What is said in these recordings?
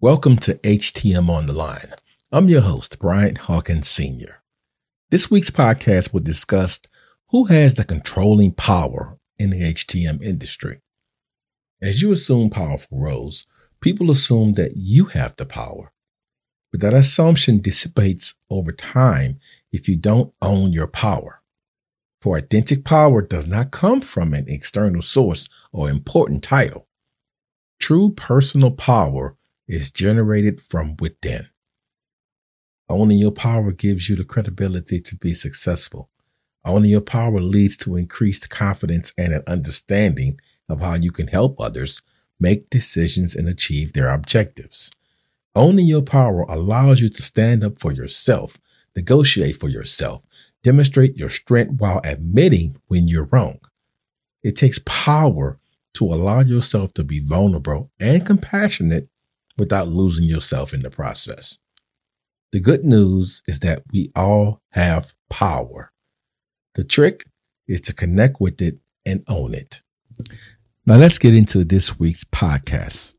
Welcome to HTM on the Line. I'm your host, Bryant Hawkins Sr. This week's podcast will discuss who has the controlling power in the HTM industry. As you assume powerful roles, people assume that you have the power. But that assumption dissipates over time if you don't own your power. For authentic power does not come from an external source or important title. True personal power is generated from within. Owning your power gives you the credibility to be successful. Owning your power leads to increased confidence and an understanding of how you can help others make decisions and achieve their objectives. Owning your power allows you to stand up for yourself, negotiate for yourself, demonstrate your strength while admitting when you're wrong. It takes power to allow yourself to be vulnerable and compassionate without losing yourself in the process. The good news is that we all have power. The trick is to connect with it and own it. Now let's get into this week's podcast.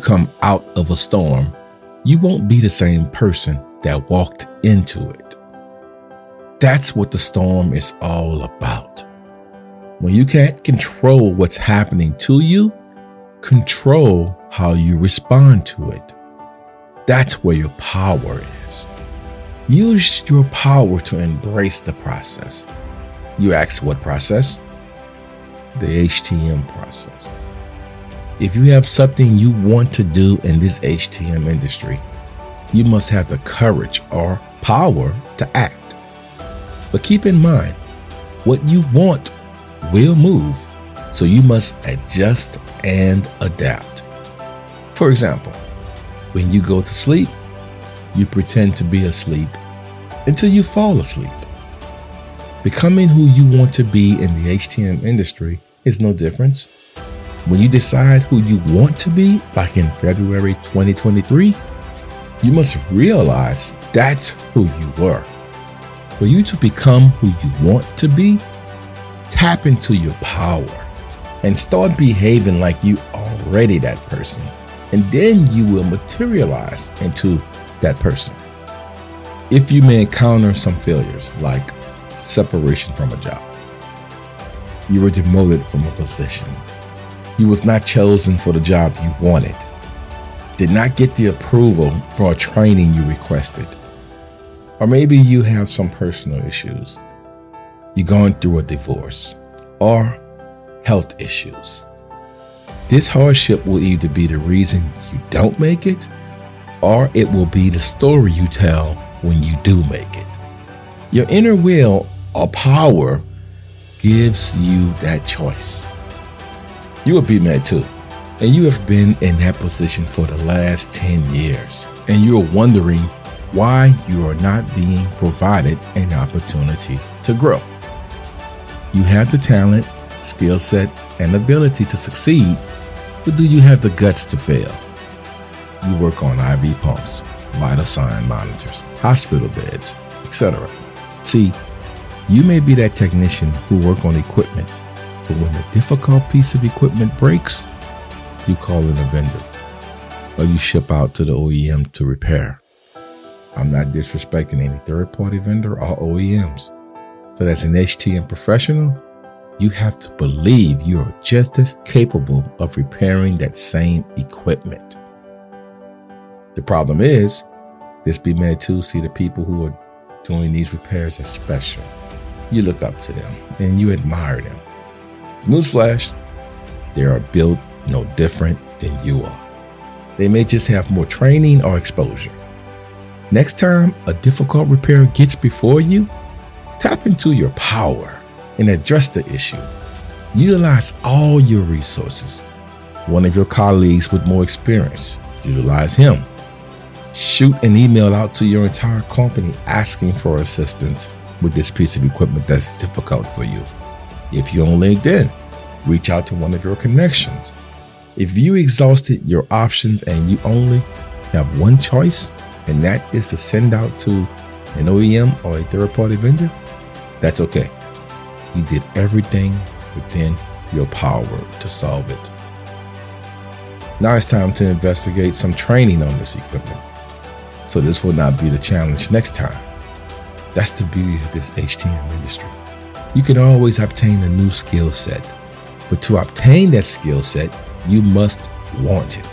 Come out of a storm, you won't be the same person that walked into it. That's what the storm is all about. When you can't control what's happening to you, control how you respond to it. That's where your power is. Use your power to embrace the process. You ask what process? The HTM process. If you have something you want to do in this HTM industry, you must have the courage or power to act. But keep in mind, what you want will move, so you must adjust and adapt. For example, when you go to sleep, you pretend to be asleep until you fall asleep. Becoming who you want to be in the HTM industry is no difference. When you decide who you want to be, like in February 2023, you must realize that's who you were. For you to become who you want to be, tap into your power and start behaving like you already that person. And then you will materialize into that person. If you may encounter some failures, like separation from a job, you were demoted from a position, you was not chosen for the job you wanted, did not get the approval for a training you requested, or maybe you have some personal issues. You're going through a divorce or health issues. This hardship will either be the reason you don't make it, or it will be the story you tell when you do make it. Your inner will or power gives you that choice. You will be mad too. And you have been in that position for the last 10 years. And you're wondering why you are not being provided an opportunity to grow. You have the talent, skill set, and ability to succeed, but do you have the guts to fail? You work on IV pumps, vital sign monitors, hospital beds, etc. See, you may be that technician who work on equipment but when a difficult piece of equipment breaks, you call in a vendor or you ship out to the OEM to repair. I'm not disrespecting any third party vendor or OEMs, but as an HTM professional, you have to believe you are just as capable of repairing that same equipment. The problem is, this be made to see the people who are doing these repairs as special. You look up to them and you admire them. Newsflash, they are built no different than you are. They may just have more training or exposure. Next time a difficult repair gets before you, tap into your power and address the issue. Utilize all your resources. One of your colleagues with more experience, utilize him. Shoot an email out to your entire company asking for assistance with this piece of equipment that's difficult for you. If you're on LinkedIn, reach out to one of your connections. If you exhausted your options and you only have one choice, and that is to send out to an OEM or a third party vendor, that's okay. You did everything within your power to solve it. Now it's time to investigate some training on this equipment. So this will not be the challenge next time. That's the beauty of this HTM industry. You can always obtain a new skill set, but to obtain that skill set, you must want it.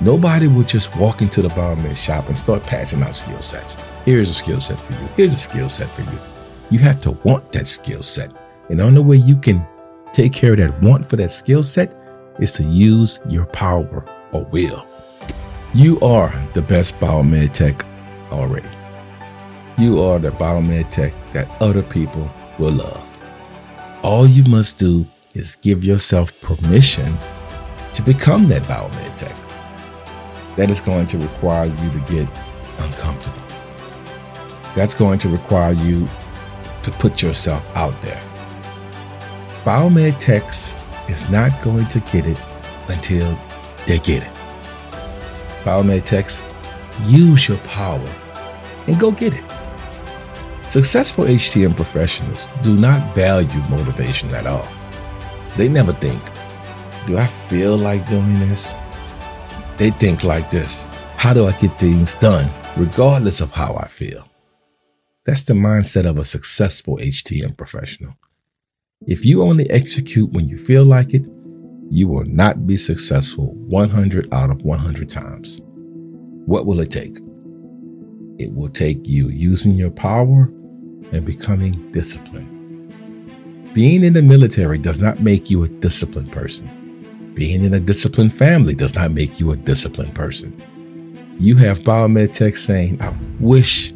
Nobody would just walk into the Biomed shop and start passing out skill sets. Here's a skill set for you. Here's a skill set for you. You have to want that skill set. And the only way you can take care of that want for that skill set is to use your power or will. You are the best biomed tech already. You are the biomed tech that other people will love. All you must do is give yourself permission to become that biomed tech. That is going to require you to get uncomfortable. That's going to require you to put yourself out there. Biomed techs is not going to get it until they get it. Biomed techs, use your power and go get it. Successful HTM professionals do not value motivation at all. They never think, do I feel like doing this? They think like this How do I get things done, regardless of how I feel? That's the mindset of a successful HTM professional. If you only execute when you feel like it, you will not be successful 100 out of 100 times. What will it take? It will take you using your power and becoming disciplined. Being in the military does not make you a disciplined person. Being in a disciplined family does not make you a disciplined person. You have biomed tech saying, I wish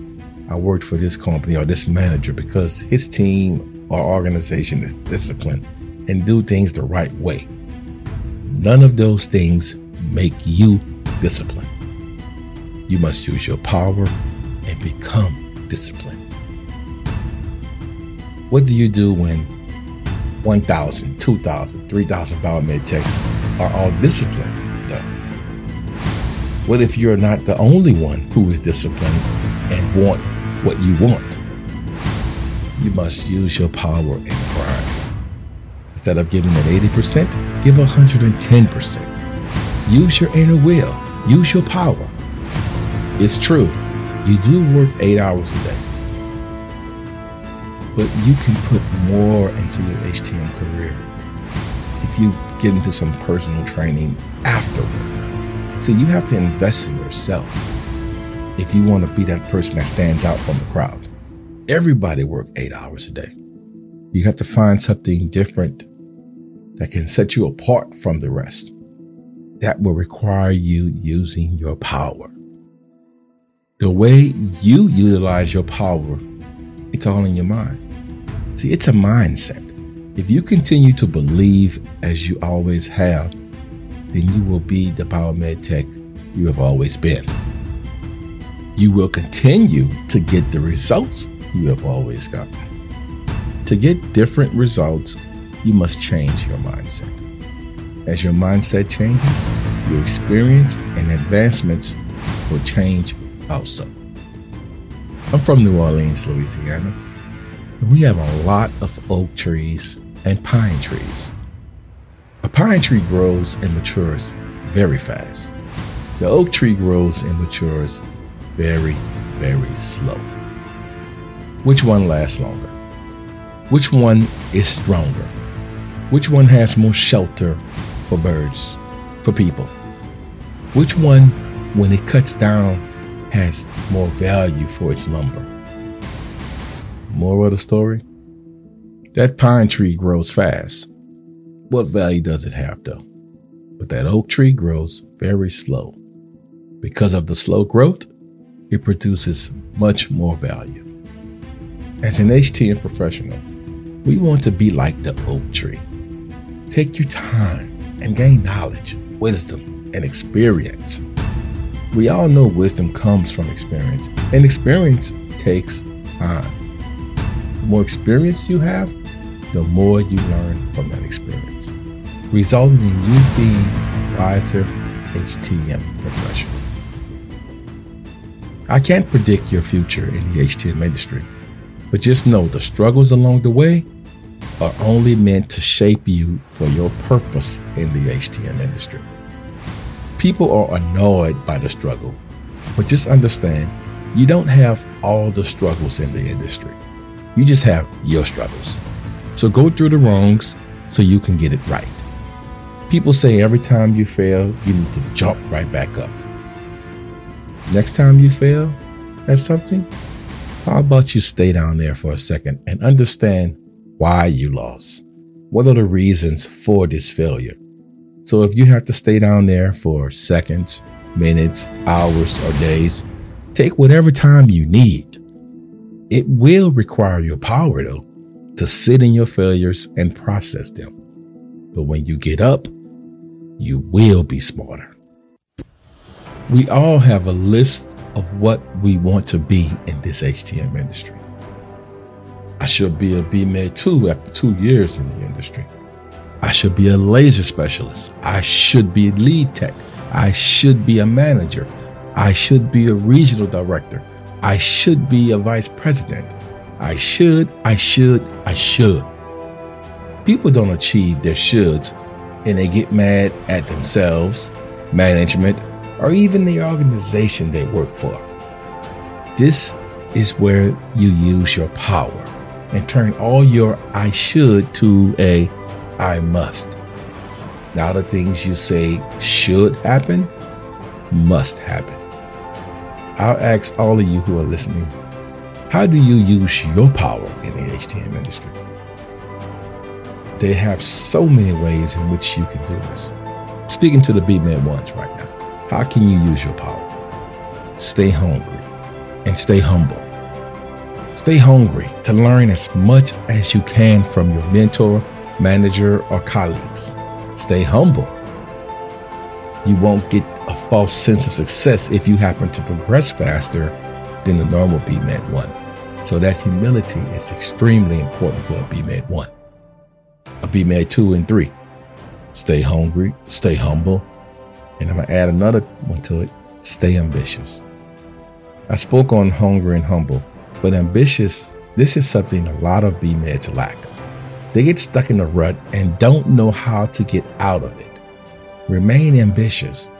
I worked for this company or this manager because his team or organization is disciplined and do things the right way. None of those things make you disciplined. You must use your power and become disciplined. What do you do when 1,000, 2,000, 3,000 biomed techs are all disciplined, though? What if you're not the only one who is disciplined and want what you want? You must use your power and grind. Instead of giving it 80%, give 110%. Use your inner will, use your power. It's true, you do work eight hours a day but you can put more into your HTM career if you get into some personal training afterward. So you have to invest in yourself if you want to be that person that stands out from the crowd. Everybody work eight hours a day. You have to find something different that can set you apart from the rest. That will require you using your power. The way you utilize your power, it's all in your mind. See, it's a mindset. If you continue to believe as you always have, then you will be the biomed tech you have always been. You will continue to get the results you have always gotten. To get different results, you must change your mindset. As your mindset changes, your experience and advancements will change also. I'm from New Orleans, Louisiana we have a lot of oak trees and pine trees. A pine tree grows and matures very fast. The oak tree grows and matures very, very slow. Which one lasts longer? Which one is stronger? Which one has more shelter for birds, for people? Which one, when it cuts down, has more value for its lumber? Moral of the story? That pine tree grows fast. What value does it have though? But that oak tree grows very slow. Because of the slow growth, it produces much more value. As an HTM professional, we want to be like the oak tree. Take your time and gain knowledge, wisdom, and experience. We all know wisdom comes from experience, and experience takes time. The more experience you have, the more you learn from that experience. resulting in you being wiser HTM professional. I can't predict your future in the HTM industry, but just know the struggles along the way are only meant to shape you for your purpose in the HTM industry. People are annoyed by the struggle, but just understand you don't have all the struggles in the industry. You just have your struggles. So go through the wrongs so you can get it right. People say every time you fail, you need to jump right back up. Next time you fail at something, how about you stay down there for a second and understand why you lost? What are the reasons for this failure? So if you have to stay down there for seconds, minutes, hours, or days, take whatever time you need. It will require your power, though, to sit in your failures and process them. But when you get up, you will be smarter. We all have a list of what we want to be in this HTM industry. I should be a BMET 2 after two years in the industry. I should be a laser specialist. I should be lead tech. I should be a manager. I should be a regional director. I should be a vice president. I should, I should, I should. People don't achieve their shoulds and they get mad at themselves, management, or even the organization they work for. This is where you use your power and turn all your I should to a I must. Now, the things you say should happen must happen. I'll ask all of you who are listening how do you use your power in the HTM industry? They have so many ways in which you can do this. Speaking to the BMET ones right now, how can you use your power? Stay hungry and stay humble. Stay hungry to learn as much as you can from your mentor, manager, or colleagues. Stay humble. You won't get a false sense of success if you happen to progress faster than the normal BMET 1. So that humility is extremely important for a BMET 1. A BMET 2 and 3. Stay hungry, stay humble, and I'm going to add another one to it stay ambitious. I spoke on hunger and humble, but ambitious, this is something a lot of BMETs lack. They get stuck in a rut and don't know how to get out of it. Remain ambitious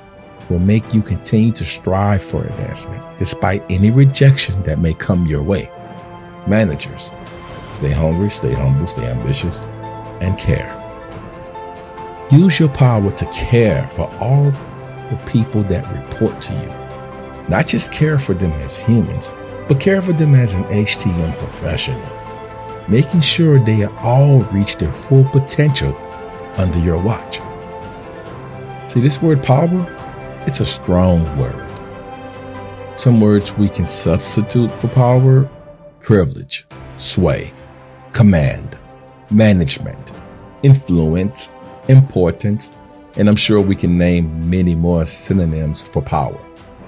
will make you continue to strive for advancement despite any rejection that may come your way. Managers, stay hungry, stay humble, stay ambitious, and care. Use your power to care for all the people that report to you. Not just care for them as humans, but care for them as an HTM professional, making sure they all reach their full potential under your watch. See, this word power it's a strong word. Some words we can substitute for power privilege, sway, command, management, influence, importance, and I'm sure we can name many more synonyms for power.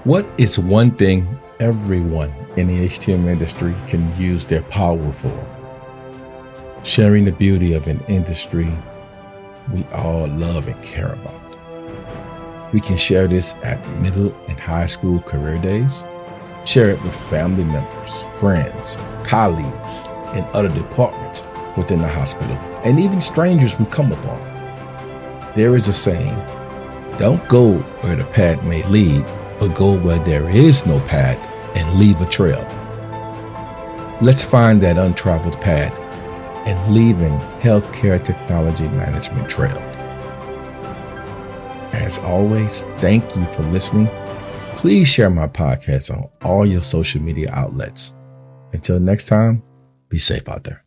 What is one thing everyone in the HTM industry can use their power for? Sharing the beauty of an industry we all love and care about. We can share this at middle and high school career days. Share it with family members, friends, colleagues, and other departments within the hospital, and even strangers we come upon. There is a saying don't go where the path may lead, but go where there is no path and leave a trail. Let's find that untraveled path and leaving healthcare technology management trail. As always, thank you for listening. Please share my podcast on all your social media outlets. Until next time, be safe out there.